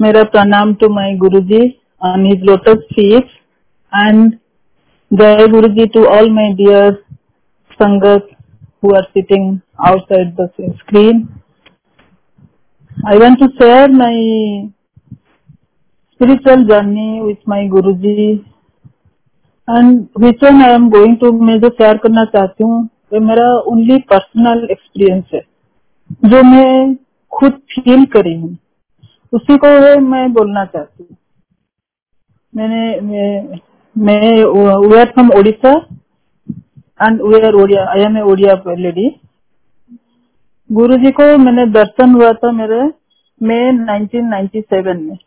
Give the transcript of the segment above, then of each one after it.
मेरा प्रणाम to my guru ji on his lotus feet and जय guru ji to all my dear sangat who are sitting outside the screen I want to share my spiritual journey with my guru ji and which one I am going to मैं जो share करना चाहती हूँ वो मेरा only personal experience है, जो मैं खुद फील करी हूँ। उसी को मैं बोलना चाहती हूँ। मैंने, मैं we are from Odisha and we are Odia I am a Odia lady guru ji को मैंने दर्शन हुआ था मेरे मई 1997 में।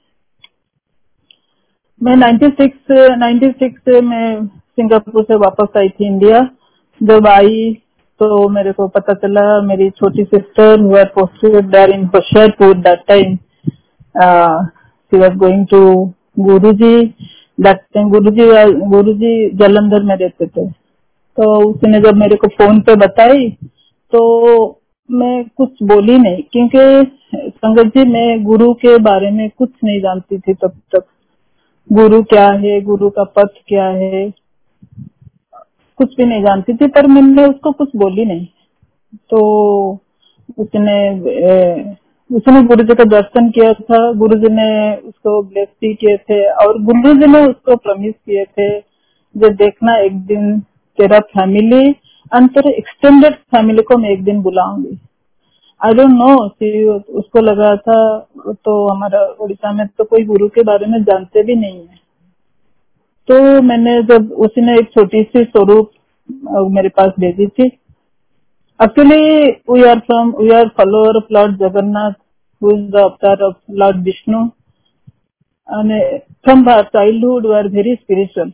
मैं 96 96 में सिंगापुर से वापस आई थी इंडिया जब आई तो मेरे को पता चला, मेरी छोटी सिस्टर हुआ posted in Hoshiarpur that time she was going to Guruji that time Guruji Guruji Jalandhar में रहते थे। तो उसने जब मेरे को फ़ोन पे बताई तो मैं कुछ बोली नहीं, क्योंकि संगत जी, मैं गुरु के बारे में कुछ नहीं जानती थी तब तक। गुरु क्या है, गुरु का पथ क्या है, कुछ भी नहीं जानती थी, पर मैंने उसको कुछ बोली नहीं। तो उसने उसने गुरु जी का दर्शन किया था, गुरु जी ने उसको ब्लेस किए थे और गुरु जी ने उसको प्रमिस किए थे जो देखना एक दिन तेरा फैमिली एंड तेरे एक्सटेंडेड फैमिली को मैं एक दिन बुलाऊँगी। आई डोंट नो उसको लगा था तो हमारा उड़ीसा में तो कोई गुरु के बारे में जानते भी नहीं है। तो मैंने जब उसी ने एक छोटी सी स्वरूप मेरे पास भेजी थी। Actually we are from we are follower of lord Jagannath who is the avatar of lord Vishnu from childhood we are very spiritual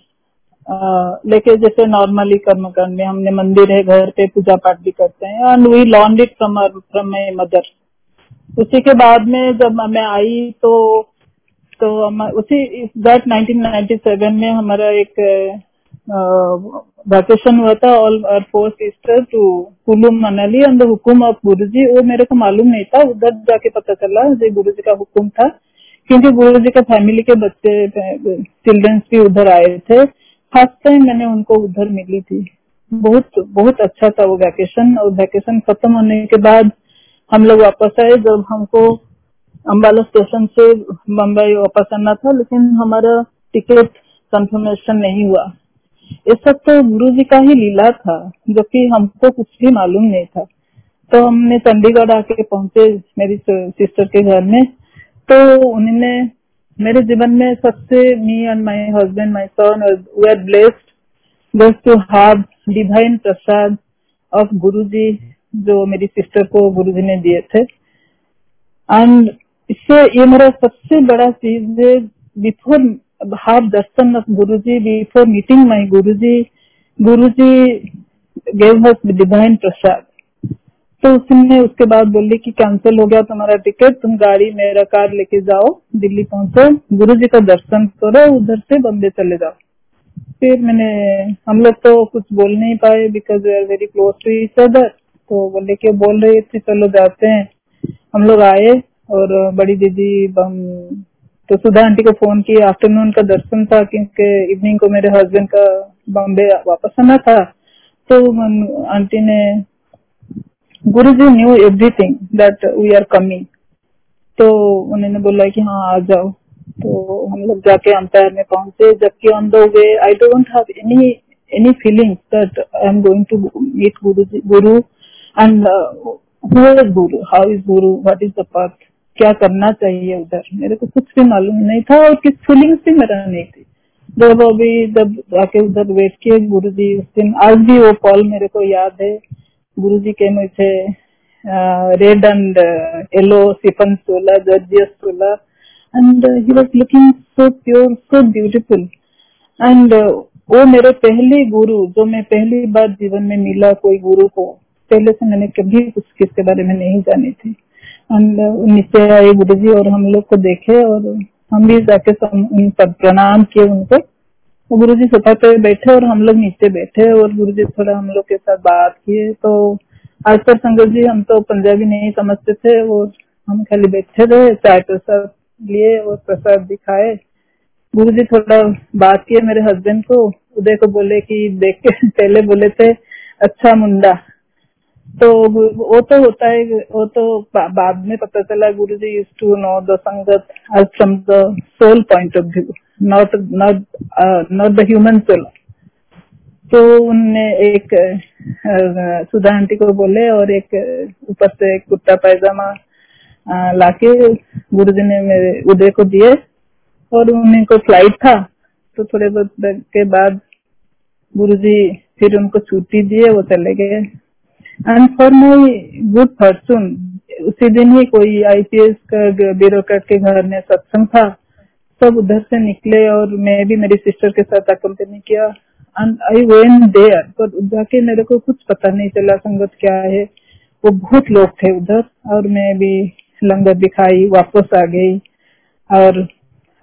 लेके जैसे नॉर्मली कर्मकांड में हमने मंदिर है घर पे पूजा पाठ भी करते हैं and we learned it from from my mother उसी के बाद में जब मैं आई तो तो उसी दैट 1997 में हमारा एक वैकेशन हुआ था all our four sister to Kullu Manali and the hukam of guru ji वो मेरे को मालूम नहीं था, उधर जाके पता चला जो गुरु जी का हुक्म था, क्योंकि गुरु जी का फैमिली के बच्चे चिल्ड्रंस भी उधर आए थे। फ़र्स्ट टाइम मैंने उनको उधर मिली थी। बहुत बहुत अच्छा था वो वैकेशन और वैकेशन खत्म होने के बाद हम लोग वापस आए, जब हमको अम्बाला स्टेशन से मुंबई वापस आना था, लेकिन हमारा टिकट कंफर्मेशन नहीं हुआ। ये सब तो गुरु जी का ही लीला था, जो कि हमको कुछ भी मालूम नहीं था। तो हमने चंडीगढ़ आके पहुँचे मेरी सिस्टर के घर में। तो उन्होंने मेरे जीवन में सबसे me and my husband my son we are blessed just to have divine prasad of Guruji जो मेरी सिस्टर को गुरुजी ने दिए थे। एंड इससे ये मेरा सबसे बड़ा चीज़ है before have darshan of Guruji before meeting my Guruji Guruji gave us divine prasad. तो उसने उसके बाद बोली कि कैंसिल हो गया तुम्हारा टिकट तुम गाड़ी मेरा कार लेके जाओ, दिल्ली पहुंचो गुरु जी का दर्शन करो, उधर से बम्बे चले जाओ। फिर मैंने, हम लोग तो कुछ बोल नहीं पाए because we are very close to each other तो बोले कि बोल रही थी, चलो जाते हैं। हम लोग आए और बड़ी दीदी तो सुधा आंटी को फ़ोन किया आफ्टरनून का दर्शन था क्योंकि इवनिंग को मेरे हस्बैंड का बॉम्बे वापस आना था। तो आंटी ने guru ji knew everything that we are coming तो उन्होंने बोला कि हाँ आ जाओ। तो हम लोग जाके अंपायर में पहुँचे। जबकि on the way I don't have any any feeling that I am going to meet guru guru and who is guru? How is guru? What is the path क्या करना चाहिए उधर? मेरे को कुछ भी मालूम नहीं था और किस फीलिंग्स भी मेरा नहीं थी। जब अभी, जब जाके उधर बैठ के गुरु जी उस दिन आज भी वो कॉल मेरे को याद है। गुरु जी के मुझे रेड एंड येलो सिफन सोला जर्जियस सोला and he was looking so pure so beautiful and वो मेरे पहले गुरु, जो मैं पहली बार जीवन में मिला कोई गुरु को, पहले से मैंने कभी कुछ किसके बारे में नहीं जानी थी। एंड नीचे आए गुरु जी और हम लोग को देखे और हम भी जाके प्रणाम किए उनको तो गुरु जी सोफा पे बैठे और हम लोग नीचे बैठे और गुरु जी थोड़ा हम लोग के साथ बात किए। तो आज पर संगत जी हम तो पंजाबी नहीं समझते थे और हम खाली बैठे थे चाय प्रसाद लिए और प्रसाद दिखाए गुरु जी थोड़ा बात किए मेरे हस्बैंड को। उदय को बोले कि देख के पहले बोले थे अच्छा मुंडा। तो वो तो होता है, वो तो बाद में पता चला guru ji is to know the sangat from the soul point of view not not not the human soul तो उनने एक सुधा आंटी को बोले और एक ऊपर से एक कुर्ता पैजामा लाके गुरु जी ने मेरे, उदय को दिए और उन्हें को फ़्लाइट था। तो थोड़े बहुत के बाद गुरु जी फिर उनको छुट्टी दिए, वो चले गए। And for my good fortune उसी दिन ही कोई आईपीएस का ब्यूरोक्रेट के घर में सत्संग था। सब उधर से निकले और मैं भी मेरी सिस्टर के साथ अकम्पनी किया। एंड आई वेन देयर पर जाके मेरे को कुछ पता नहीं चला संगत क्या है। वो बहुत लोग थे उधर, और मैं भी लंगर दिखाई, वापस आ गई। और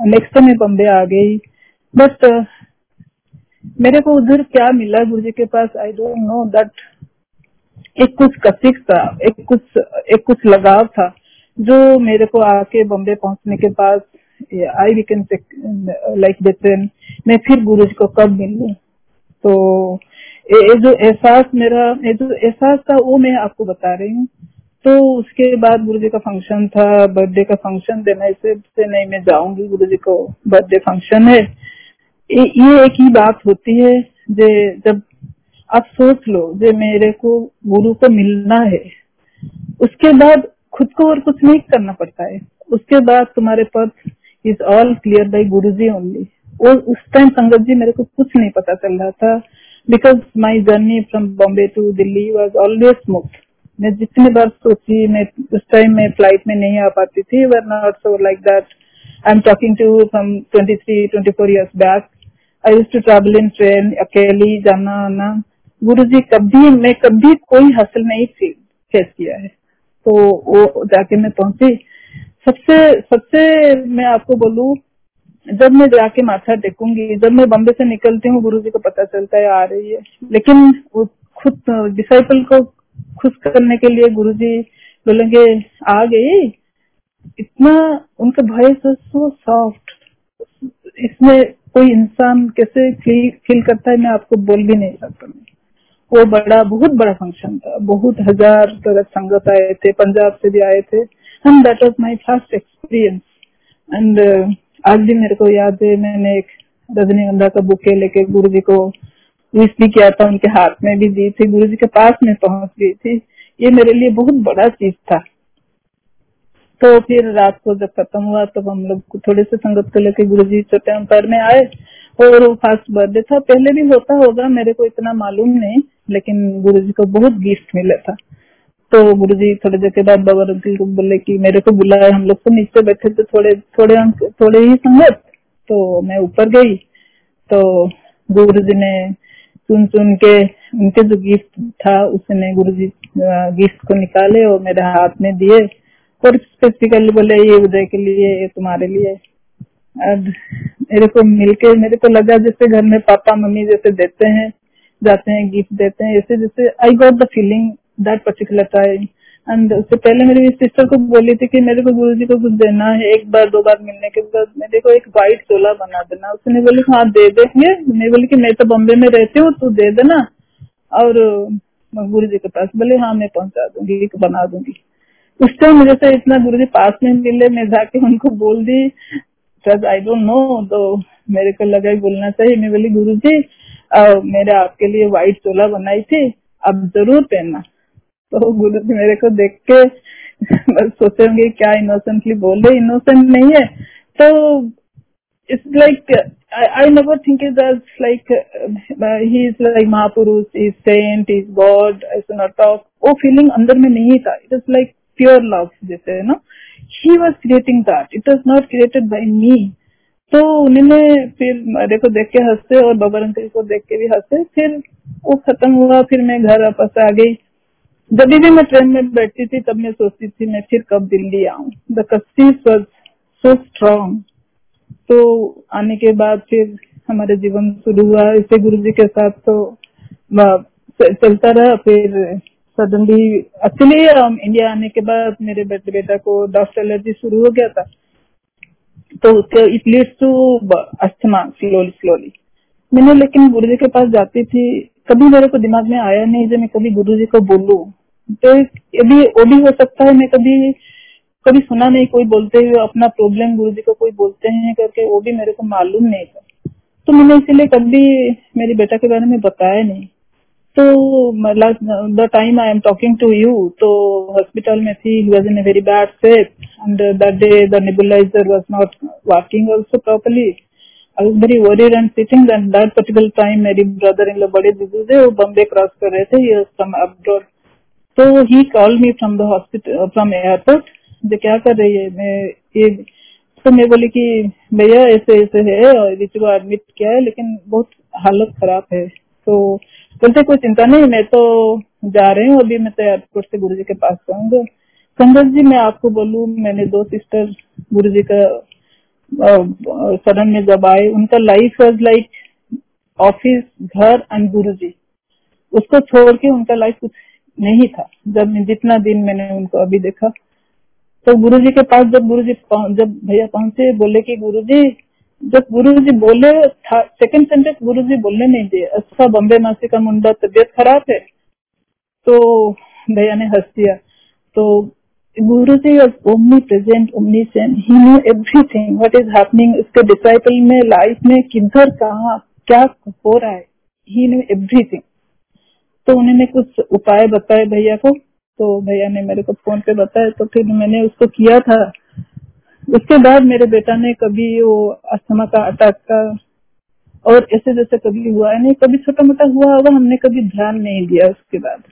नेक्स्ट टाइम बम्बे आ गई। बट मेरे को उधर क्या मिला गुरु जी के पास? आई डोंट नो दैट एक कुछ कसिक था, एक कुछ एक कुछ लगाव था जो मेरे को आके बॉम्बे पहुँचने के बाद I we can like different मैं फिर गुरु जी को कब मिलू? तो ये जो एहसास मेरा, ये जो एहसास था वो मैं आपको बता रही हूँ। तो उसके बाद गुरु जी का फ़ंक्शन था बर्थडे का फ़ंक्शन देना इसे से नहीं मैं जाऊँगी गुरु जी को बर्थडे फ़ंक्शन है। ये एक ही बात होती है, जे जब आप सोच लो जो मेरे को गुरु को मिलना है। उसके बाद खुद को और कुछ नहीं करना पड़ता है। उसके बाद तुम्हारे पथ is all clear by guru ji only वो उस टाइम संगत जी मेरे को कुछ नहीं पता चल रहा था। Because my journey from Bombay to Delhi was always smooth मैं जितने बार सोची, मैं उस टाइम में फ़्लाइट में नहीं आ पाती थी were not so like that I am talking to from twenty three twenty four years back I use to travel in train अकेली जाना, आना। गुरु जी कभी मैं कभी कोई हासिल नहीं फेस किया है। तो वो जाके मैं पहुँची। सबसे सबसे मैं आपको बोलूँ, जब मैं जाके माथा टेकूँगी, जब मैं बम्बे से निकलती हूँ गुरु जी को पता चलता है, आ रही है। लेकिन वो खुद डिसाइपल को खुश करने के लिए गुरु जी बोलेंगे, आ गई? इतना, उनका वॉइस सो सॉफ्ट इसमें कोई इंसान कैसे फील करता है, मैं आपको बोल भी नहीं सकता। वो बड़ा, बहुत बड़ा फ़ंक्शन था। बहुत हज़ार तरह संगत आए थे, पंजाब से भी आए थे। And that was my first experience and आज भी मेरे को याद है, मैंने एक रजनीगंधा का बुके लेके गुरु जी को विश भी किया था। उनके हाथ में भी दी थी गुरु जी के पास में पहुँच गई थी। ये मेरे लिए बहुत बड़ा चीज़ था। तो फिर रात को जब खत्म हुआ, तब तो हम लोग थोड़े से संगत को लेके गुरु जी अंपायर में आए। और वो फ़र्स्ट बर्थडे था। पहले भी होता होगा, मेरे को इतना मालूम नहीं। लेकिन गुरु जी को बहुत गिफ्ट मिला था। तो गुरु जी थोड़ी देर के बाद बाबा अंकल को बोले कि मेरे को बुलाया, हम लोग तो नीचे बैठे थे, थोड़े थोड़े थोड़े ही संगत। तो मैं ऊपर गई। तो गुरु जी ने सुन सुन के उनके जो गिफ्ट था उसने गुरु जी गिफ्ट को निकाले और मेरे हाथ में दिए। और स्पेसिफिकली बोले, ये उदय के लिए, ये तुम्हारे लिए। अब मेरे को मिलके, मेरे को लगा जैसे घर में पापा, मम्मी जैसे देते हैं। जाते हैं गिफ्ट देते हैं, ऐसे जैसे I got the feeling that particular time and उससे पहले मेरी सिस्टर को बोली थी कि मेरे को गुरु जी को कुछ देना है, एक बार, दो बार मिलने के बाद मेरे को एक व्हाइट चोला बना देना। उसने बोली हाँ दे देंगे मैं बोली कि मैं तो बॉम्बे में रहती हूँ, तू दे देना। और गुरु जी के पास बोले हाँ मैं पहुँचा दूँगी बना दूँगी। उस टाइम मुझे से इतना गुरु जी पास में मिले, मैं जाके उनको बोल दी आई डोंट नो तो मेरे को लगा बोलना चाहिए। मैं बोली गुरु जी मेरे आपके लिए व्हाइट चोला बनाई थी, अब ज़रूर पहनना। तो गुरु जी मेरे को देख के बस सोचेंगे क्या इनोसेंटली बोल रहे इनोसेंट नहीं है। तो it's like I never think is like he is like महापुरुष is saint is God not वो फीलिंग अंदर में नहीं था। It is like pure love जैसे है ना he was creating that it was not created by me तो उन्होंने फिर मेरे को देख के हँसते और बाबा अंकल को देख के भी हँसते। फिर वो खत्म हुआ, फिर मैं घर वापस आ गई। जब भी मैं ट्रेन में बैठती थी, तब मैं सोचती थी, मैं फिर कब दिल्ली आऊँ? द कस्टीज वॉज़ सो स्ट्रॉन्ग तो आने के बाद फिर हमारे जीवन शुरू हुआ। इसे गुरु जी के साथ तो चलता रहा। फिर सडनली एक्चुअली इंडिया आने के बाद मेरे बेटे, बेटा को डॉक्टर एलर्जी शुरू हो गया था। तो it leads to asthma slowly slowly मैंने लेकिन गुरु जी के पास जाती थी, कभी मेरे को दिमाग में आया नहीं जब मैं कभी गुरु जी को बोलू। तो अभी वो भी हो सकता है मैं कभी कभी सुना नहीं, कोई बोलते हुए अपना प्रॉब्लम गुरु जी को कोई बोलते हैं करके, वो भी मेरे को मालूम नहीं था। तो मैंने इसीलिए कभी मेरी बेटा के बारे में बताया नहीं। तो the time I am talking to you तो हॉस्पिटल में थी was in a very bad that day the nebuliser was not working also properly I was very worried and sitting and that particular time मेरी brother in law बड़े दीदी थे, वो Bombay cross कर रहे थे तो he call me from the hospital from airport जो क्या कर रही है? मैं, ये तो मैं बोली कि, भैया ऐसे ऐसे है को एडमिट किया है, लेकिन बहुत हालत खराब है। तो बोलते कोई चिंता नहीं, मैं तो जा रही हूँ अभी, मैं तो एयरपोर्ट से गुरु जी के पास जाऊँगा। संगत जी, मैं आपको बोलू, मैंने दो सिस्टर गुरु जी का सदन में जब आए, उनका लाइफ वॉज़ लाइक ऑफ़िस घर एंड गुरु जी उसको छोड़ के उनका लाइफ कुछ नहीं था। जब जितना दिन मैंने उनको अभी देखा तो गुरु जी के पास जब गुरु जी जब भैया पहुँचे, बोले कि गुरु जी जब गुरु जी बोले सेकंड सेंटेंस गुरु जी बोलने नहीं दिए। अच्छा बम्बे मासी का मुंडा, तबियत खराब है? तो भैया ने हंस दिया। तो guru ji omnipresent omniscient he knew everything what is happening उसके डिसाइपल में लाइफ में, किधर, कहा, क्या हो रहा है? ही न्यू एवरीथिंग तो उन्होंने कुछ उपाय बताए भैया को। तो भैया ने मेरे को फ़ोन पे बताया तो फिर मैंने उसको किया था। उसके बाद मेरे बेटा ने कभी वो अस्थमा का अटैक का और ऐसे जैसे कभी हुआ है, नहीं, कभी छोटा मोटा हुआ होगा, हमने कभी ध्यान नहीं दिया उसके बाद।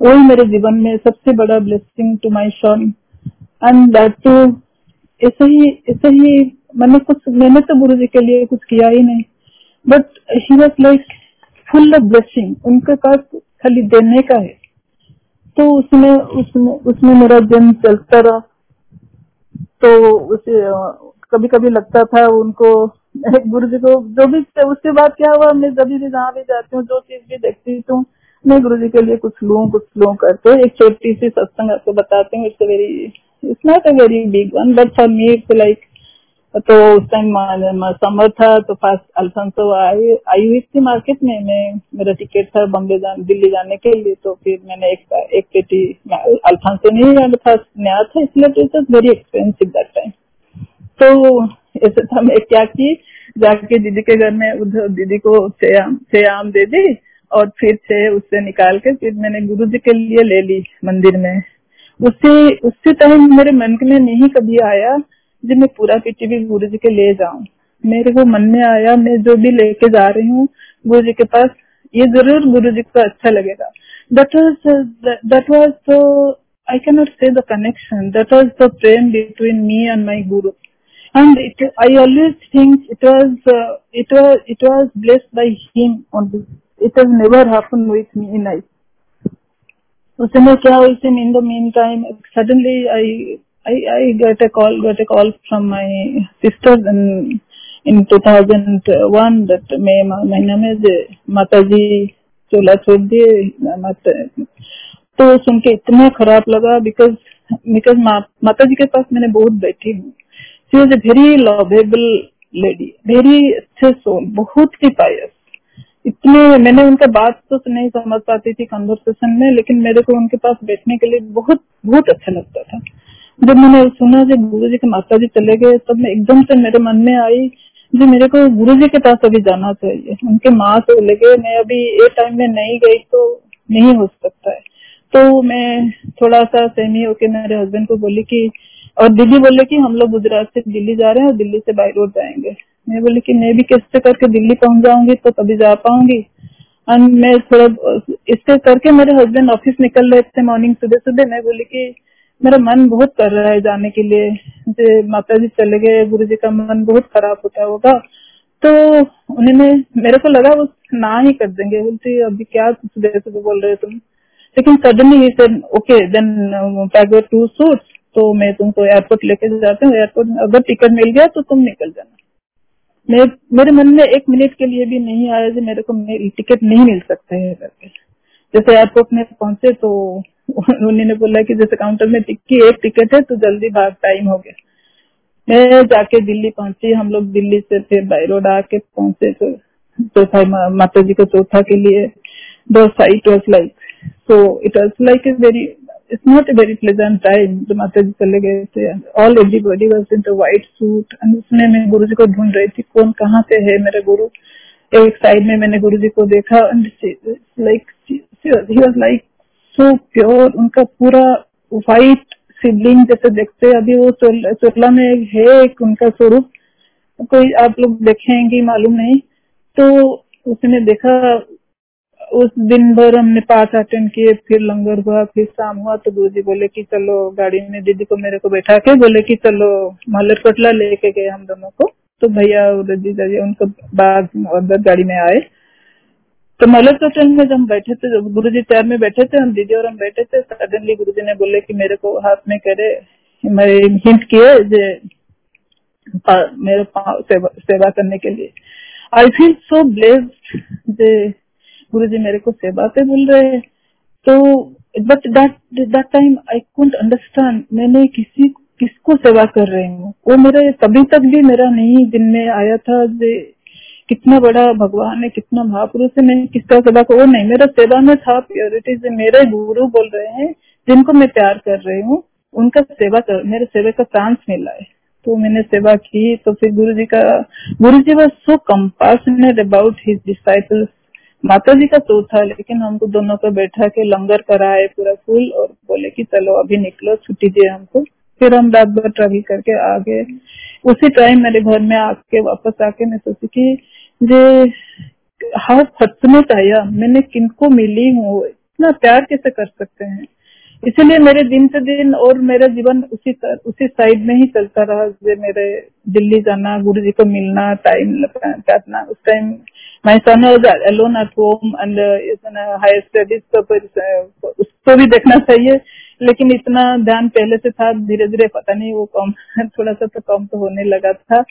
वही मेरे जीवन में सबसे बड़ा blessing to my son and to ऐसे ही ऐसे ही मैंने कुछ, मैंने तो गुरु जी के लिए कुछ किया ही नहीं but he was like full of blessing उनके पास खाली देने का है। तो उसमें उसमें उसमें मेरा जन्म चलता रहा। तो उसे कभी कभी लगता था उनको गुरु जी को, जो भी, उसके बाद क्या हुआ, मैं जब भी जहाँ भी जाती हूँ, जो चीज़ भी देखती हूँ मैं गुरु जी के लिए कुछ लू कुछ लू करते एक छोटी सी सत्संग आपको बताती हूँ, it's very, it's not a very big one, but for me it's like तो उस टाइम समर था तो फास्ट अल्फांसो आई आई हुई थी मार्केट में मैं मेरा टिकट था बॉम्बे जा, दिल्ली जाने के लिए तो फिर मैंने एक एक पेटी अल्फांसो नहीं था नया था इसलिए तो it very expensive that time तो ऐसे था मैं क्या की जाके दीदी के घर में उधर दीदी को छह आम दे दी और फिर छह उससे निकाल के फिर मैंने गुरु जी के लिए ले ली मंदिर में। उसी उसी टाइम मेरे मन में नहीं कभी आया जी मैं पूरा पीटीवी गुरु जी के ले जाऊँ। मेरे को मन में आया मैं जो भी लेके जा रही हूँ गुरु जी के पास ये ज़रूर गुरु जी को अच्छा लगेगा। That was that was the I can not say the connection that was the Prem between me and my guru and it, I always think it was uh, it was it was blessed by him only. It has never happened with me in life. उस समय क्या थी? In the meantime suddenly I I, I got a call, got a call from my sister in, in 2001 that महीना में माता जी चोला छोड़ दिए तो सुन के इतना खराब लगा बिकॉज़ बिकॉज़ माता जी के पास मैंने बहुत बैठी हूँ। She was a very lovable lady very अच्छे सोल बहुत ही पायस इतने मैंने उनका बात तो नहीं समझ पाती थी कन्वर्सेशन में लेकिन मेरे को उनके पास बैठने के लिए बहुत बहुत अच्छा लगता था। जब मैंने सुना जब गुरु जी के माता जी चले गए, तब मैं एकदम से मेरे मन में आई जी मेरे को गुरु जी के पास अभी जाना चाहिए। उनके माँ चले गए, मैं अभी ए टाइम में नहीं गई तो नहीं हो सकता है। तो मैं थोड़ा सा सहमी होके मेरे हस्बैंड को बोली कि, और दीदी बोले कि हम लोग गुजरात से दिल्ली जा रहे हैं और दिल्ली से बाई रोड जाएँगे। मैं बोली कि मैं भी कैसे करके दिल्ली पहुँच जाऊँगी तो तभी जा पाऊँगी। एंड मैं थोड़ा, इससे करके मेरे हस्बैंड ऑफ़िस निकल रहे थे मॉर्निंग सुबह सुबह मैं बोली कि मेरा मन बहुत कर रहा है जाने के लिए। माता जी चले गए गुरु जी का मन बहुत खराब होता होगा। तो उन्होंने मेरे को लगा वो ना ही कर देंगे। बोलते, अभी क्या कुछ देर से बोल रहे तुम। लेकिन suddenly okay then pack two suit तो मैं तुमको एयरपोर्ट लेके जाते हूँ। एयरपोर्ट अगर टिकट मिल गया तो तुम निकल जाना। मेरे मन में एक मिनट के लिए भी नहीं आया मेरे को टिकट नहीं मिल सकता है करके। जैसे एयरपोर्ट में पहुँचे तो उन्होंने बोला कि जैसे काउंटर में टिक्की एक टिकट है तो जल्दी भाग टाइम हो गया। मैं जाके दिल्ली पहुँची, हम लोग दिल्ली से फिर बाई रोड आके पहुँचे तो चौथा माता जी को चौथा के लिए दो sight was like so it was like a very it's not a very pleasant time जो माता जी चले गए थे। All everybody was in the white suit and उसमें मैं गुरु जी को ढूंढ रही थी, कौन कहाँ पे है मेरे गुरु। एक साइड में मैंने गुरु जी को देखा like he was like so pure उनका पूरा व्हाइट सिबलिंग जैसे देखते अभी वो चोटला में है एक उनका स्वरूप। कोई आप लोग देखेंगे, मालूम नहीं। तो उसने देखा, उस दिन भर हमने पाठ अटेंड किए, फिर लंगर हुआ, फिर शाम हुआ तो गुरु बोले कि चलो गाड़ी में दीदी को मेरे को बैठा के बोले कि चलो महलर कोटला लेके गए हम दोनों को। तो भैया उनको बाद गाड़ी में आए। तो मलर होटल में जब हम बैठे थे गुरु जी चेयर में बैठे थे हम दीदी और हम बैठे थे सडनली गुरु जी ने बोले कि मेरे को हाथ में करे मेरे हिंट किए जे मेरे सेवा, सेवा करने के लिए। आई फील सो ब्लेस्ड जे गुरु जी मेरे को सेवा पे बोल रहे तो but that that time I couldn't understand मैंने किसी किसको सेवा कर रही हूँ? वो मेरे तभी तक भी मेरा नहीं दिन में आया था जे कितना बड़ा भगवान है, कितना महापुरुष है, मैं किसका सेवा को नहीं, मेरा सेवा में था प्योरिटी से मेरे गुरु बोल रहे हैं, जिनको मैं प्यार कर रही हूँ, उनका सेवा कर, मेरे सेवा का चांस मिला है। तो मैंने सेवा की तो फिर गुरु जी का guru ji was so compassionate about his disciples माता जी का तो था, लेकिन हमको दोनों को बैठा के लंगर कराए, पूरा फूल, और बोले कि चलो अभी निकलो, छुट्टी दिए हमको। फिर हम रात भर ट्रेवल करके आ गए उसी टाइम मेरे घर में आके वापस आके मैं सोची कि जे हाउ फॉर्चुनेट आया मैंने किनको मिली हूँ? इतना प्यार कैसे कर सकते हैं? इसीलिए मेरे दिन से दिन और मेरा जीवन उसी तर, उसी साइड में ही चलता रहा जो मेरे दिल्ली जाना गुरु जी को मिलना टाइम करना उस time my son alone at home and higher studies उसको भी देखना चाहिए। लेकिन इतना ध्यान पहले से था धीरे धीरे पता नहीं वो कम थोड़ा सा तो कम तो होने लगा था।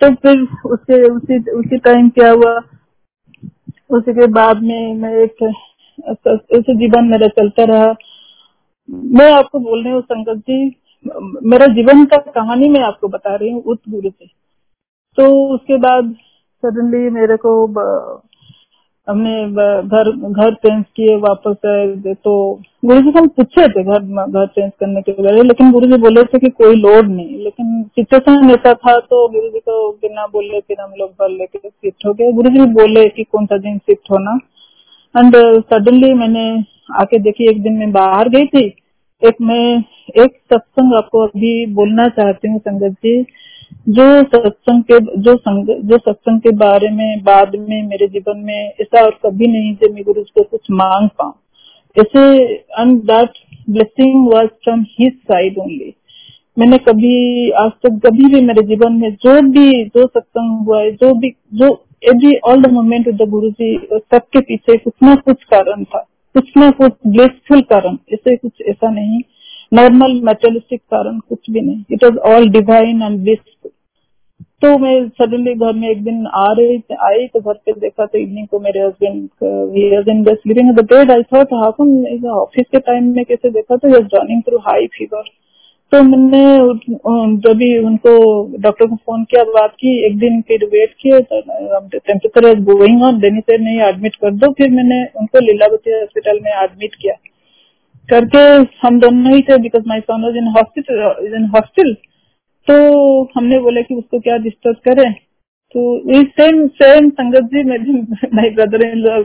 तो फिर उसके, उसी उसी टाइम क्या हुआ? उसी के बाद में मैं एक ऐसे जीवन मेरा चलता रहा। मैं आपको बोल रही हूँ, संगत जी, मेरा जीवन का कहानी मैं आपको बता रही हूँ उत गुरु से। तो उसके बाद सडनली मेरे को हमने घर घर चेंज किए वापस आए तो गुरु जी से हम पूछे थे घर घर चेंज करने के बारे लेकिन गुरु जी बोले थे कि कोई लोड नहीं, लेकिन सिचुएशन ऐसा था तो गुरु जी को बिना बोले फिर हम लोग घर लेके शिफ्ट हो गए। गुरु जी बोले कि कौन सा दिन शिफ्ट होना। एंड सडनली मैंने आके देखी, एक दिन मैं बाहर गई थी एक मैं एक सत्संग आपको अभी बोलना चाहती हूँ, संगत जी। जो सत्संग के, जो संग, जो सत्संग के बारे में, बाद में, मेरे जीवन में, ऐसा और कभी नहीं जब मैं गुरु को कुछ मांग पाऊँ। ऐसे that blessing was from his side only मैंने कभी, आज तक कभी भी मेरे जीवन में जो भी, जो सत्संग हुआ है, जो भी, जो every all the moment with the guru ji, सबके पीछे कुछ ना कुछ कारण था। कुछ ना कुछ ब्लिसफुल कारण, इसे कुछ ऐसा नहीं नॉर्मल मेटलिस्टिक कारण कुछ भी नहीं। It was all divine and blissful तो मैं सडनली घर में एक दिन आ रही आई तो घर पे देखा तो इवनिंग को मेरे husband just leaving bed I thought how office के टाइम में कैसे देखा तो रनिंग थ्रू हाई फीवर तो मैंने जब भी उनको डॉक्टर को फ़ोन किया, बात की, एक दिन फिर वेट किए टेम्परेचर गोइंग ऑन देनी से नहीं एडमिट कर दो। फिर मैंने उनको लीलावती हॉस्पिटल में एडमिट किया। करके हम दोनों ही थे because my son in hospital is in hostel तो हमने बोला कि उसको क्या डिस्टर्ब करें? तो सेम सेम संगत जी, मेरी my brother in law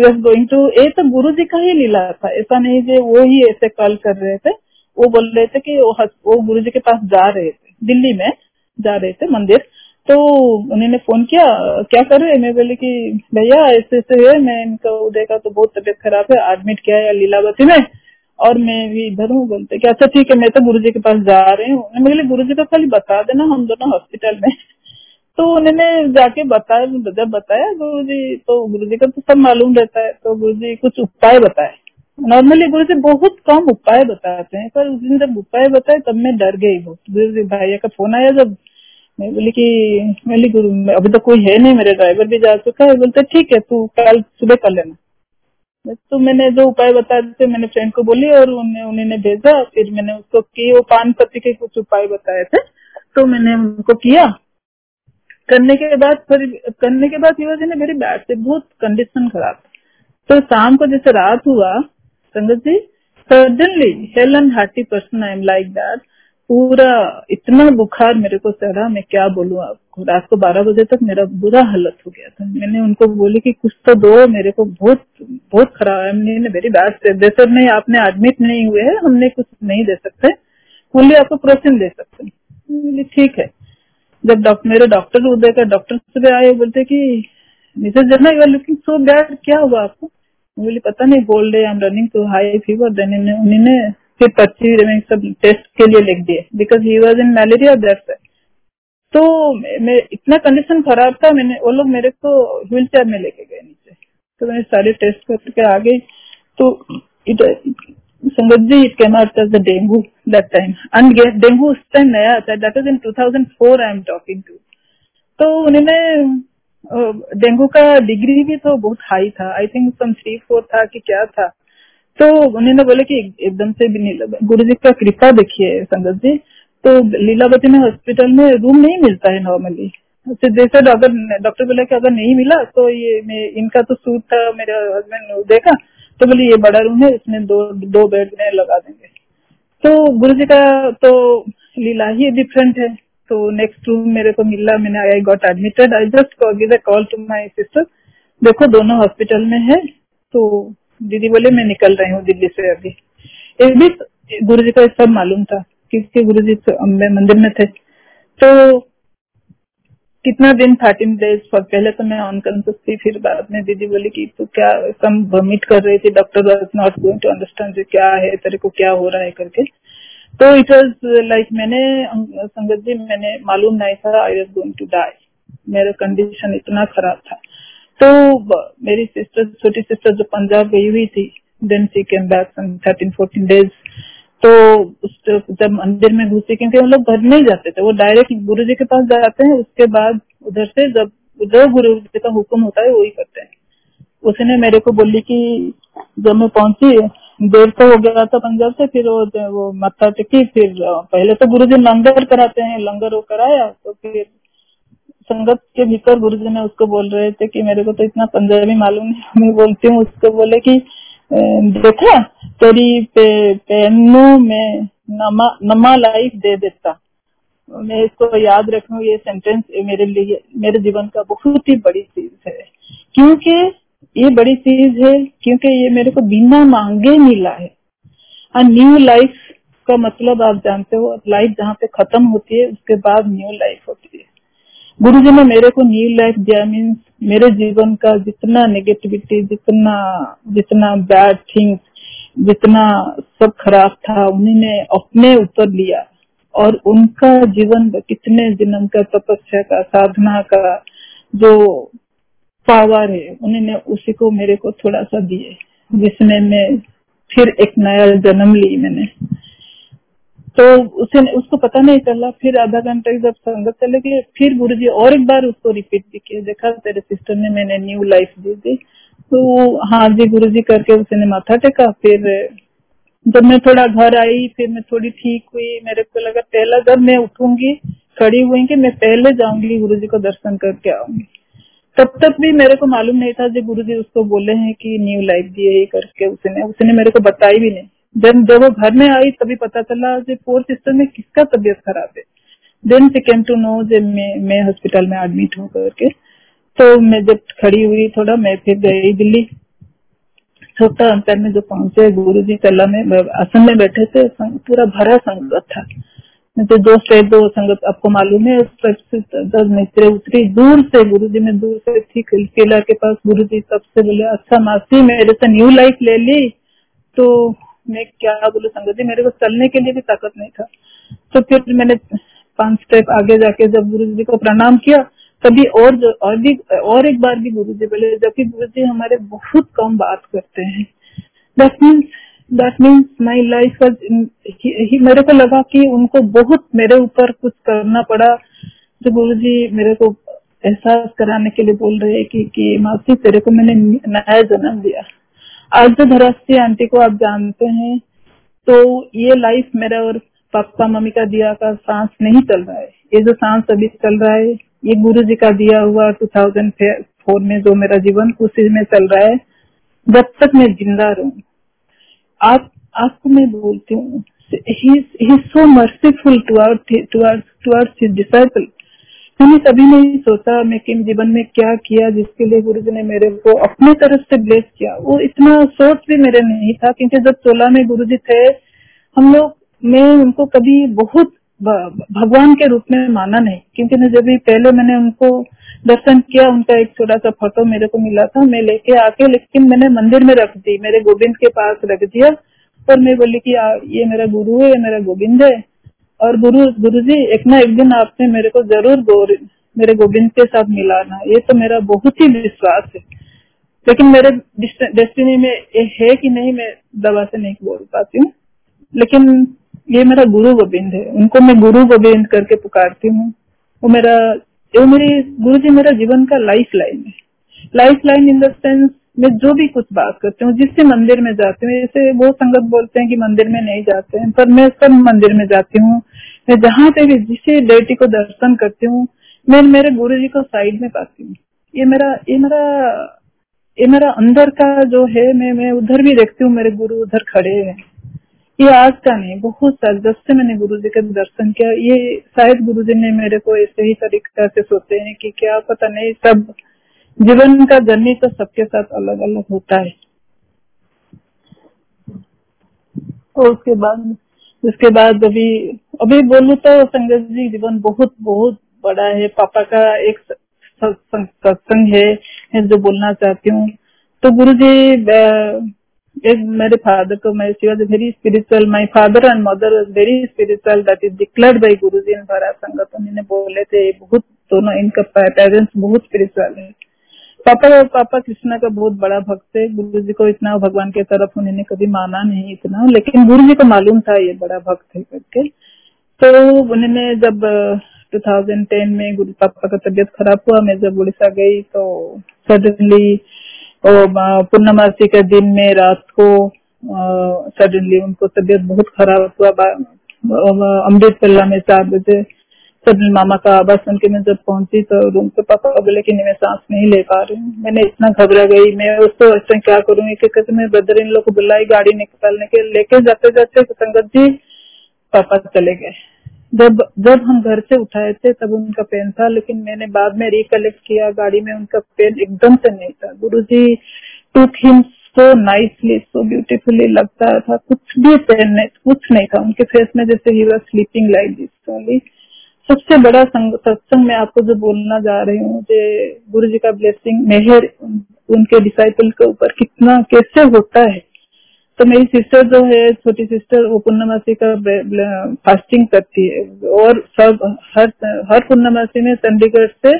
going to ये तो गुरु जी का ही लीला था। ऐसा नहीं कि वो ही ऐसे कॉल कर रहे थे। वो बोल रहे थे कि वो, गुरु जी के पास जा रहे थे दिल्ली में जा रहे थे मंदिर। तो उन्होंने फ़ोन किया क्या कर रहे मैं बोले कि भैया ऐसे ऐसे है मैं इनका उदय का तो बहुत तबियत खराब है एडमिट किया है लीलावती में और मैं भी इधर हूँ बोलते कि अच्छा ठीक है मैं तो गुरु जी के पास जा रही हूँ। बोले गुरु जी को खाली बता देना हम दोनों हॉस्पिटल में तो उन्होंने जाके बताया जब बताया गुरु जी तो गुरु जी का तो सब मालूम रहता है तो गुरु जी कुछ उपाय बताए। नॉर्मली गुरु जी बहुत कम उपाय बताते हैं, पर उस दिन जब उपाय बताए, तब मैं डर गई बहुत। गुरु जी का फ़ोन आया जब, मैं बोली कि बोली, गुरु अभी तो कोई है नहीं, मेरे ड्राइवर भी जा चुका है। बोलते, ठीक है, तू कल सुबह कर लेना। तो मैंने जो उपाय बताए थे, मैंने फ्रेंड को बोली और उन्हें उन्होंने भेजा, फिर मैंने उसको की, वो पान पत्ती के कुछ उपाय बताए थे। तो मैंने उनको किया। करने के बाद फिर, करने के बाद ही ने मेरी बैड से बहुत कंडीशन खराब। तो शाम को जैसे रात हुआ sangat ji suddenly hale and hearty person I am like that पूरा इतना बुखार मेरे को चढ़ा, मैं क्या बोलूँ आपको? रात को बारह बजे तक मेरा बुरा हालत हो गया था। मैंने उनको बोली कि कुछ तो दो, मेरे को बहुत बहुत खराब है। वेरी बैड दे नहीं आपने एडमिट नहीं हुए हैं, हमने कुछ नहीं दे सकते। ओनली आपको प्रोटीन दे सकते ठीक है। जब डॉक्टर मेरे डॉक्टर उदय का डॉक्टर सुबह आए, बोलते कि Mrs Jarna you are looking so bad क्या हुआ आपको? बोली पता नहीं, बोल रहे I am running to high fever then उन्होंने फिर पर्ची सब टेस्ट के लिए लिख दिए because he was in malaria that तो मैं इतना कंडीशन खराब था, मैंने वो लोग मेरे को व्हील चेयर में लेके गए नीचे। तो मैंने सारे टेस्ट करके आ गई। तो it sangat ji it came out the dengue that time and dengue उस टाइम नया था that is in 2004 I am talking to तो उन्होंने डेंगू का डिग्री भी तो बहुत हाई था। I think some three four था कि क्या था। तो उन्होंने बोले कि एकदम से भी नहीं गुरु जी का कृपा देखिए संगत जी। तो लीलावती में हॉस्पिटल में रूम नहीं मिलता है नॉर्मली जैसे अगर डॉक्टर बोला कि अगर नहीं मिला तो ये मैं इनका तो सूट था, मेरे हस्बैंड उदय का तो बोले, ये बड़ा रूम है, इसमें दो दो बेड में लगा देंगे। तो गुरु जी का तो लीला ही डिफरेंट है। तो नेक्स्ट रूम मेरे को मिला, मैंने I got admitted I just give a call to my sister देखो, दोनों हॉस्पिटल में है. तो दीदी बोले, मैं निकल रही हूँ दिल्ली से अभी. एक भी गुरु जी का सब मालूम था किसके गुरु जी तो मंदिर में थे। तो कितना दिन थर्टीन डेज़ पहले तो मैं अनकॉन्सियस थी, फिर बाद में दीदी बोली कि तू क्या कम वमिट कर रही थी doctor not going to understand क्या है, तेरे को क्या हो रहा है करके। तो इट वॉज़ लाइक मैंने संगत जी, मैंने मालूम नहीं था I was going to die मेरा कंडीशन इतना खराब था। तो मेरी सिस्टर छोटी सिस्टर जो पंजाब गई हुई थी then she came back thirteen fourteen days तो उस, जब मंदिर में घुसे, क्योंकि हम लोग घर नहीं जाते थे, वो डायरेक्ट गुरु जी के पास जाते हैं, उसके बाद उधर से जब जो गुरु जी का हुक्म होता है, वही करते हैं। उसने मेरे को बोली कि जब मैं पहुँची देर तो हो गया था पंजाब से फिर वो, वो माथा टेकी फिर पहले तो गुरु जी लंगर कराते हैं लंगर वो कराया तो फिर संगत के भीतर गुरु जी ने उसको बोल रहे थे कि मेरे को तो इतना पंजाबी मालूम नहीं मैं बोलती हूँ उसको बोले कि देखा तेरी पे, पेनू में नमा नमा लाइफ दे देता। मैं इसको याद रखू ये सेंटेंस मेरे लिए मेरे जीवन का बहुत ही बड़ी चीज़ है। क्योंकि ये बड़ी चीज़ है, क्योंकि ये मेरे को बिना मांगे मिला है। न्यू लाइफ का मतलब आप जानते हो लाइफ जहाँ पे खत्म होती है, उसके बाद न्यू लाइफ होती है। गुरु जी ने मेरे को न्यू लाइफ दिया मीन्स मेरे जीवन का जितना नेगेटिविटी जितना जितना बैड थिंग्स जितना सब खराब था उन्होंने अपने ऊपर लिया। और उनका जीवन कितने जन्म का तपस्या का, साधना का, जो पावर है। उन्होंने उसी को मेरे को थोड़ा सा दिए, जिसमें मैं फिर एक नया जन्म ली मैंने। तो उसे उसको पता नहीं चला। फिर आधा घंटे जब संगत चले गए, फिर गुरु जी और एक बार उसको रिपीट भी किया देखा, तेरे सिस्टर ने मैंने न्यू लाइफ दी थी तो हाँ जी गुरु जी करके उसने माथा टेका। फिर जब मैं थोड़ा घर आई, फिर मैं थोड़ी ठीक हुई। मेरे को लगा, पहला जब मैं उठूँगी, खड़ी हुई कि मैं पहले जाऊँगी गुरु जी को दर्शन करके आऊँगी। तब तक भी मेरे को मालूम नहीं था जो गुरु जी उसको बोले हैं कि न्यू लाइफ दिए करके, उसने उसने मेरे को बताई भी नहीं। जब जब वो घर में आई, तभी पता चला जो फोर्थ सिस्टर में किसका तबीयत खराब है। देन सी टू नो जब मैं मैं हॉस्पिटल में एडमिट हूँ करके तो मैं जब खड़ी हुई थोड़ा, मैं फिर गई दिल्ली। छोटा अंतर में जो पहुँचे गुरु जी कला में आसन में बैठे थे पूरा भरा संगत था। तो दो से दो संगत आपको मालूम है मित्र उतरी दूर से गुरु जी में दूर से थी किला के पास गुरु जी सबसे बोले अच्छा मासी, मेरे से न्यू लाइफ ले ली। तो मैं क्या बोलू संगत जी, मेरे को चलने के लिए भी ताकत नहीं था। तो फिर मैंने पाँच स्टेप आगे जाके जब गुरु जी को प्रणाम किया, तभी और जो, और भी, और एक बार भी गुरु जी बोले, जबकि गुरु जी हमारे बहुत कम बात करते हैं। That means that means my life मेरे को लगा कि उनको बहुत मेरे ऊपर कुछ करना पड़ा। जो गुरु जी मेरे को एहसास कराने के लिए बोल रहे कि, कि मासी तेरे को मैंने नया जन्म दिया। आज जो धरास्ती आंटी को आप जानते हैं। तो ये लाइफ मेरा और पापा मम्मी का दिया का सांस नहीं चल रहा है। ये जो सांस अभी चल रहा है ये गुरु जी का दिया हुआ 2004 में जो मेरा जीवन उसी में चल रहा है। जब तक मैं ज़िंदा रहूँ आप, आपको मैं बोलती हूँ सो मर्सीफुल डिसाइपल मैंने कभी नहीं सोचा मैं किम जीवन में क्या किया जिसके लिए गुरु जी ने मेरे को अपने तरफ़ से ब्लेस किया। वो इतना सोच भी मेरे नहीं था, क्योंकि जब सोलह में गुरु जी थे, हम लोग, मैं उनको कभी बहुत भगवान के रूप में माना नहीं। क्योंकि जब भी पहले मैंने उनको दर्शन किया, उनका एक छोटा सा फ़ोटो मेरे को मिला था, मैं लेके आके, लेकिन मैंने मंदिर में रख दी, मेरे गोविंद के पास रख दिया। और मैं बोली कि ये मेरा गुरु है, ये मेरा गोविंद है। और गुरु गुरु जी एक ना एक दिन आपने मेरे को ज़रूर मेरे गोविंद के साथ मिलाना। ये तो मेरा बहुत ही विश्वास है। लेकिन मेरे डेस्टिनी में ये है कि नहीं, मैं दवा से नहीं बोल पाती हूँ। लेकिन ये मेरा गुरु गोविंद है। उनको मैं गुरु गोविंद करके पुकारती हूँ। वो मेरा वो मेरी गुरु जी मेरा जीवन का लाइफ लाइन है। Life line in the sense मैं जो भी कुछ बात करती हूँ, जिससे मंदिर में जाती हूँ, जैसे वो संगत बोलते हैं कि मंदिर में नहीं जाते हैं, पर मैं सब मंदिर में जाती हूँ। मैं जहाँ पे भी जिसे डेटी को दर्शन करती हूँ, मैं मेरे गुरु जी को साइड में पाती हूँ। ये मेरा ये मेरा ये मेरा अंदर का जो है, मैं मैं उधर भी देखती हूँ, मेरे गुरु उधर खड़े हैं। ये आज का नहीं, बहुत साल जब से मैंने गुरु जी का दर्शन किया। ये शायद गुरु जी ने मेरे को ऐसे ही तरीका से सोचे हैं कि क्या पता नहीं, सब जीवन का जर्नी तो सबके साथ अलग अलग होता है। उसके बाद उसके बाद अभी अभी बोलू तो संगत जी जीवन बहुत बहुत बड़ा है। पापा का एक सत्संग है जो बोलना चाहती हूँ। तो गुरु जी मेरे फादर को मैं was very spiritual my father and mother was very spiritual that is declared by guru ji in संगत उन्होंने बोले थे बहुत दोनों इनका पेरेंट्स बहुत स्पिरिचुअल है पापा पापा कृष्णा का बहुत बड़ा भक्त है गुरु जी को इतना भगवान के तरफ़ उन्होंने कभी माना नहीं इतना लेकिन गुरु जी को मालूम था ये बड़ा भक्त है करके तो उन्होंने जब 2010 में गुरु पापा का तबियत खराब हुआ मैं जब उड़ीसा गई तो सडनली पूर्णमासी के दिन में रात को सडनली उनको तबियत बहुत खराब हुआ अमृत पल्ला में चार बजे सडन मामा का आवाज़ सुन के मैं जब पहुँची तो रूम पे पापा बोले कि मैं सांस नहीं ले पा रही हूँ। मैंने इतना घबरा गई, मैं उसको ऐसा क्या करूँगी कि कहते मैं ब्रदर इन लोग को बुलाई, गाड़ी निकालने के लेके जाते जाते तो संगत जी, पापा चले गए। जब जब हम घर से उठाए थे, तब उनका पेन था, लेकिन मैंने बाद में रिकलेक्ट किया, गाड़ी में उनका पेन एकदम से नहीं था। Guru ji took him so nicely so beautifully लगता था, कुछ भी पेन नहीं, कुछ नहीं था। उनके फेस में जैसे he was sleeping like this सबसे बड़ा सत्संग मैं आपको जो बोलना जा रही हूँ गुरु जी का ब्लेसिंग मेहर उनके डिसाइपल के ऊपर कितना, कैसे होता है? तो मेरी सिस्टर जो है, छोटी सिस्टर वो पूर्णमासी का फास्टिंग करती है। और सब, हर हर पूर्णमासी में चंडीगढ़ से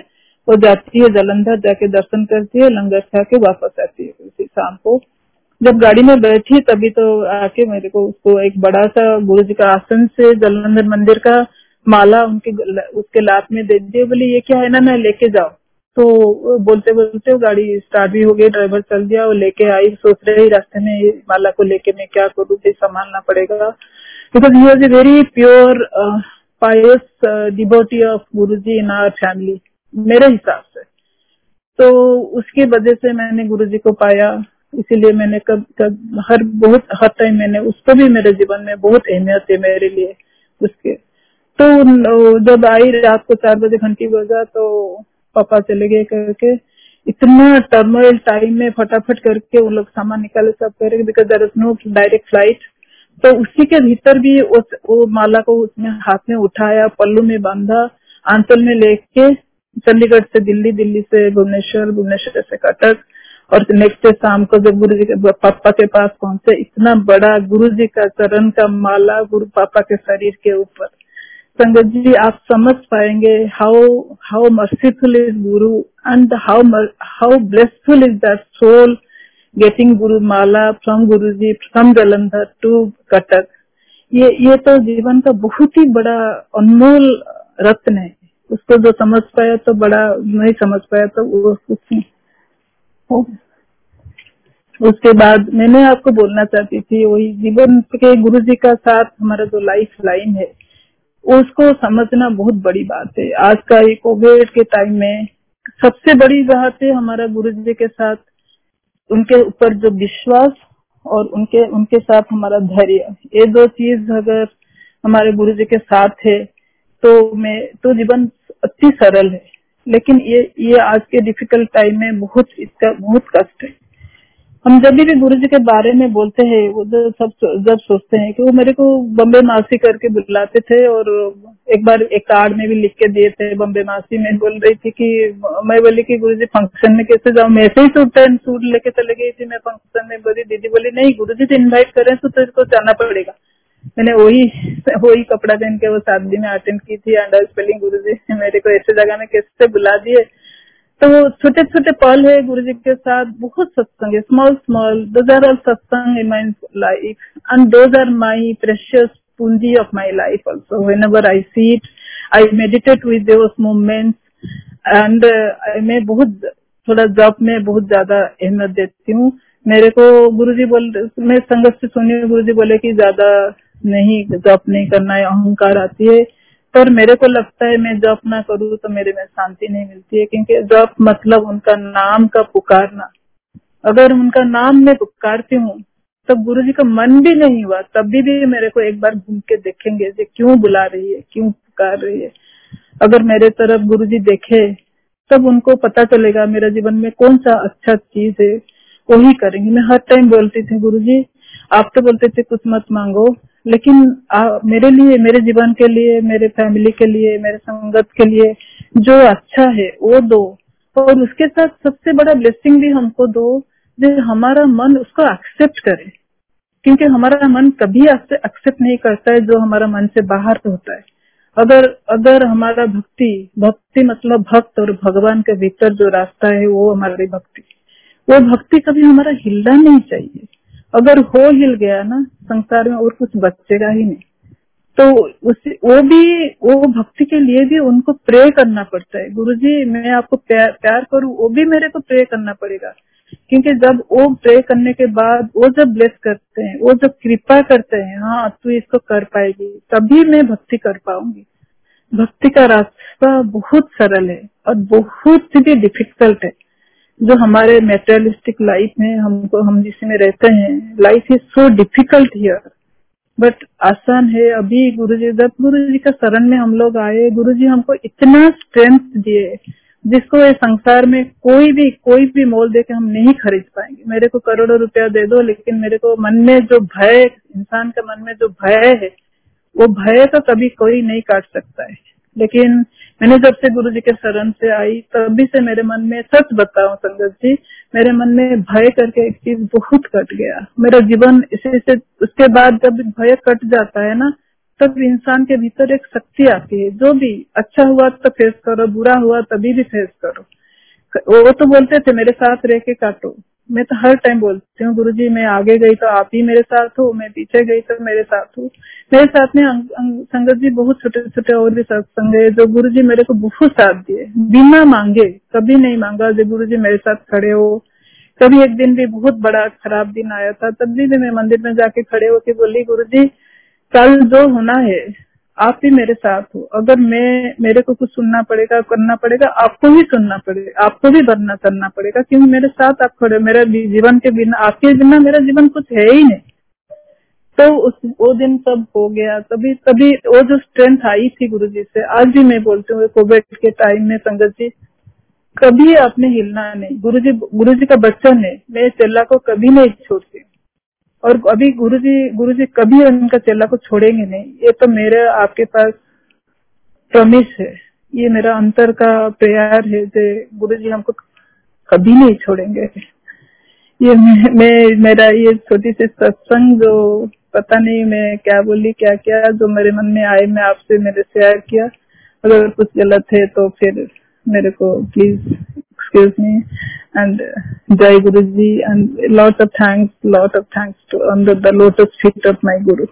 वो जाती है, जलंधर जाके दर्शन करती है, लंगर खा के वापस आती है उसी शाम को। जब गाड़ी में बैठी तभी तो आके मेरे को उसको एक बड़ा सा गुरु जी का आसन से जलंधर मंदिर का माला उनके उसके लात में दे दिए बोले, ये क्या है ना ना लेके जाओ तो बोलते बोलते गाड़ी स्टार्ट भी हो गई ड्राइवर चल दिया वो लेके आई। सोच रहे रास्ते में माला को लेके मैं क्या करूँ? फिर संभालना पड़ेगा। Because he was a very pure pious डिबोटी of Guru ji in our family मेरे हिसाब से। तो उसकी वजह से मैंने गुरु जी को पाया। इसीलिए मैंने कब कब, हर, बहुत, हर टाइम मैंने उसको भी मेरे जीवन में बहुत अहमियत है मेरे लिए उसके। तो जब आई रात को चार बजे घंटी बजा तो पापा चले गए करके, इतना टर्मोइल टाइम में फटाफट करके वो लोग सामान निकाले, सब करे because there is no direct flight तो उसी के भीतर भी उस, वो माला को उसमें हाथ में उठाया, पल्लू में बांधा, आंचल में लेके चंडीगढ़ से दिल्ली दिल्ली से भुवनेश्वर भुवनेश्वर से कटक, और नेक्स्ट डे शाम को जब गुरु जी के, पापा के पास पहुँचे, इतना बड़ा गुरु जी का चरण का माला गुरु पापा के शरीर के ऊपर। संगत जी, आप समझ पाएँगे how how merciful is guru and how how blessful is that soul getting guru Mala from guru ji from Jalandhar to Cuttack ये ये तो जीवन का बहुत ही बड़ा अनमोल रत्न है। उसको जो समझ पाया तो बड़ा, नहीं समझ पाया तो वो कुछ नहीं। उसके बाद मैंने आपको बोलना चाहती थी, वही जीवन के गुरु जी का साथ हमारा जो लाइफ लाइन है उसको समझना बहुत बड़ी बात है। आज का ये कोविड के टाइम में सबसे बड़ी बात है हमारा गुरु जी के साथ, उनके ऊपर जो विश्वास और उनके उनके साथ हमारा धैर्य। ये दो चीज़ अगर हमारे गुरु जी के साथ है तो मैं तो जीवन अति सरल है। लेकिन ये ये आज के डिफ़िकल्ट टाइम में बहुत इसका बहुत कष्ट है। हम जब भी गुरु जी के बारे में बोलते हैं, वो जो सब जब सोचते हैं कि वो मेरे को बम्बे मासी करके बुलाते थे और एक बार एक कार्ड में भी लिख के दिए थे, बम्बे मासी में बोल रही थी कि, मैं बोली कि गुरु जी फ़ंक्शन में कैसे जाऊँ? मैं ऐसे ही सूट पहन, सूट लेके चले गई थी मैं फ़ंक्शन में। बोली, दीदी बोली, नहीं, गुरु जी तो इन्वाइट करें तो तेरे को जाना पड़ेगा। मैंने वही वही कपड़ा पहन के वो शादी में अटेंड की थी अंडर स्पेलिंग गुरु जी, मेरे को ऐसे जगह में कैसे बुला दिए? तो छोटे छोटे पल है गुरु जी के साथ, बहुत सत्संग है small small those are all satsang in my life and those are my precious पूंजी of my life also whenever I see it I meditate with those movements and मैं बहुत, थोड़ा जॉब में बहुत ज़्यादा अहमियत देती हूँ। मेरे को गुरु जी बोल, मैं संगत से सुनी गुरु जी बोले कि ज़्यादा नहीं जॉब नहीं करना है, अहंकार आती है। पर मेरे को लगता है मैं जॉब ना करूँ तो मेरे में शांति नहीं मिलती है क्योंकि जॉब मतलब उनका नाम का पुकारना। अगर उनका नाम मैं पुकारती हूँ तब गुरु जी का मन भी नहीं हुआ तब भी, मेरे को एक बार घूम के देखेंगे जे क्यों बुला रही है क्यों पुकार रही है। अगर मेरे तरफ़ गुरु जी देखे तब उनको पता चलेगा मेरा जीवन में कौन सा अच्छा चीज़ है वही करेंगे। मैं हर टाइम बोलती थी गुरु जी आप तो बोलते थे कुछ मत मांगो लेकिन आ, मेरे लिए मेरे जीवन के लिए मेरे फैमिली के लिए मेरे संगत के लिए जो अच्छा है वो दो। और उसके साथ सबसे बड़ा ब्लेसिंग भी हमको दो जो हमारा मन उसको एक्सेप्ट करे। क्योंकि हमारा मन कभी एक्सेप्ट नहीं करता है जो हमारा मन से बाहर होता है। अगर अगर हमारा भक्ति भक्ति मतलब भक्त और भगवान के भीतर जो रास्ता है वो हमारी भक्ति। वो भक्ति कभी हमारा हिलना नहीं चाहिए। अगर हो हिल गया ना संसार में और कुछ बचेगा ही नहीं। तो उस वो भी वो भक्ति के लिए भी उनको प्रे करना पड़ता है। गुरु जी मैं आपको प्यार, प्यार करूँ वो भी मेरे को प्रे करना पड़ेगा। क्योंकि जब वो प्रे करने के बाद वो जब ब्लेस करते हैं वो जब कृपा करते हैं हाँ तू इसको कर पाएगी तभी मैं भक्ति कर पाऊँगी। भक्ति का रास्ता बहुत सरल है और बहुत ही डिफ़िकल्ट है। जो हमारे मेटेरियलिस्टिक लाइफ में हमको, हम जिसमें रहते हैं life is so difficult here but आसान है, अभी गुरु जी जब गुरु जी का शरण में हम लोग आए गुरु जी हमको इतना स्ट्रेंथ दिए, जिसको ये संसार में कोई भी कोई भी मोल दे के हम नहीं खरीद पाएँगे। मेरे को करोड़ों रुपया दे दो, लेकिन मेरे को मन में जो भय, इंसान के मन में जो भय है, वो भय तो कभी कोई नहीं काट सकता है। लेकिन मैंने जब से गुरु जी के शरण से आई तभी से मेरे मन में सच बताऊँ संगत जी, मेरे मन में भय करके एक चीज़ बहुत कट गया। मेरा जीवन इसे से उसके बाद जब भय कट जाता है ना, तब इंसान के भीतर एक शक्ति आती है। जो भी अच्छा हुआ तो फेस करो, बुरा हुआ तभी भी फेस करो। वो तो बोलते थे, मेरे साथ रह के काटो। मैं तो हर टाइम बोलती हूँ गुरु जी मैं आगे गई तो आप ही मेरे साथ हो, मैं पीछे गई तो मेरे साथ हो। मेरे साथ में संगत जी बहुत छोटे छोटे और भी सत्संग है, जो गुरु जी मेरे को बहुत साथ दिए। बिना मांगे, कभी नहीं मांगा जो गुरु जी मेरे साथ खड़े हो। कभी एक दिन भी बहुत बड़ा खराब दिन आया था, तब भी मैं मंदिर में जाके खड़े होके बोली गुरु जी कल जो होना है आप भी मेरे साथ हो। अगर मैं, मेरे को कुछ सुनना पड़ेगा, करना पड़ेगा, आपको भी सुनना पड़ेगा आपको भी बनना करना पड़ेगा, क्योंकि मेरे साथ आप खड़े मेरा जीवन के बिना, आपके बिना मेरा जीवन कुछ है ही नहीं। तो उस, वो दिन सब हो गया। तभी तभी वो जो स्ट्रेंथ आई थी गुरु जी से, आज भी मैं बोलती हूँ कोविड के टाइम में संगत जी, कभी आपने हिलना नहीं। गुरु जी गुरु जी का बच्चन है, मैं चेला को कभी नहीं छोड़ती और अभी गुरु जी गुरु जी कभी उनका चेला को छोड़ेंगे नहीं। ये तो मेरे, आपके पास प्रमिस है। ये मेरा अंतर का प्यार है जो गुरु जी हमको कभी नहीं छोड़ेंगे। ये मैं मेरा ये छोटी सी सत्संग जो पता नहीं मैं क्या बोली, क्या क्या, जो मेरे मन में आए, मैं आपसे मेरे शेयर किया। अगर कुछ गलत है तो फिर मेरे को please excuse me. And uh, Jai Guruji and lot of thanks, lot of thanks to under the lotus feet of my Guru.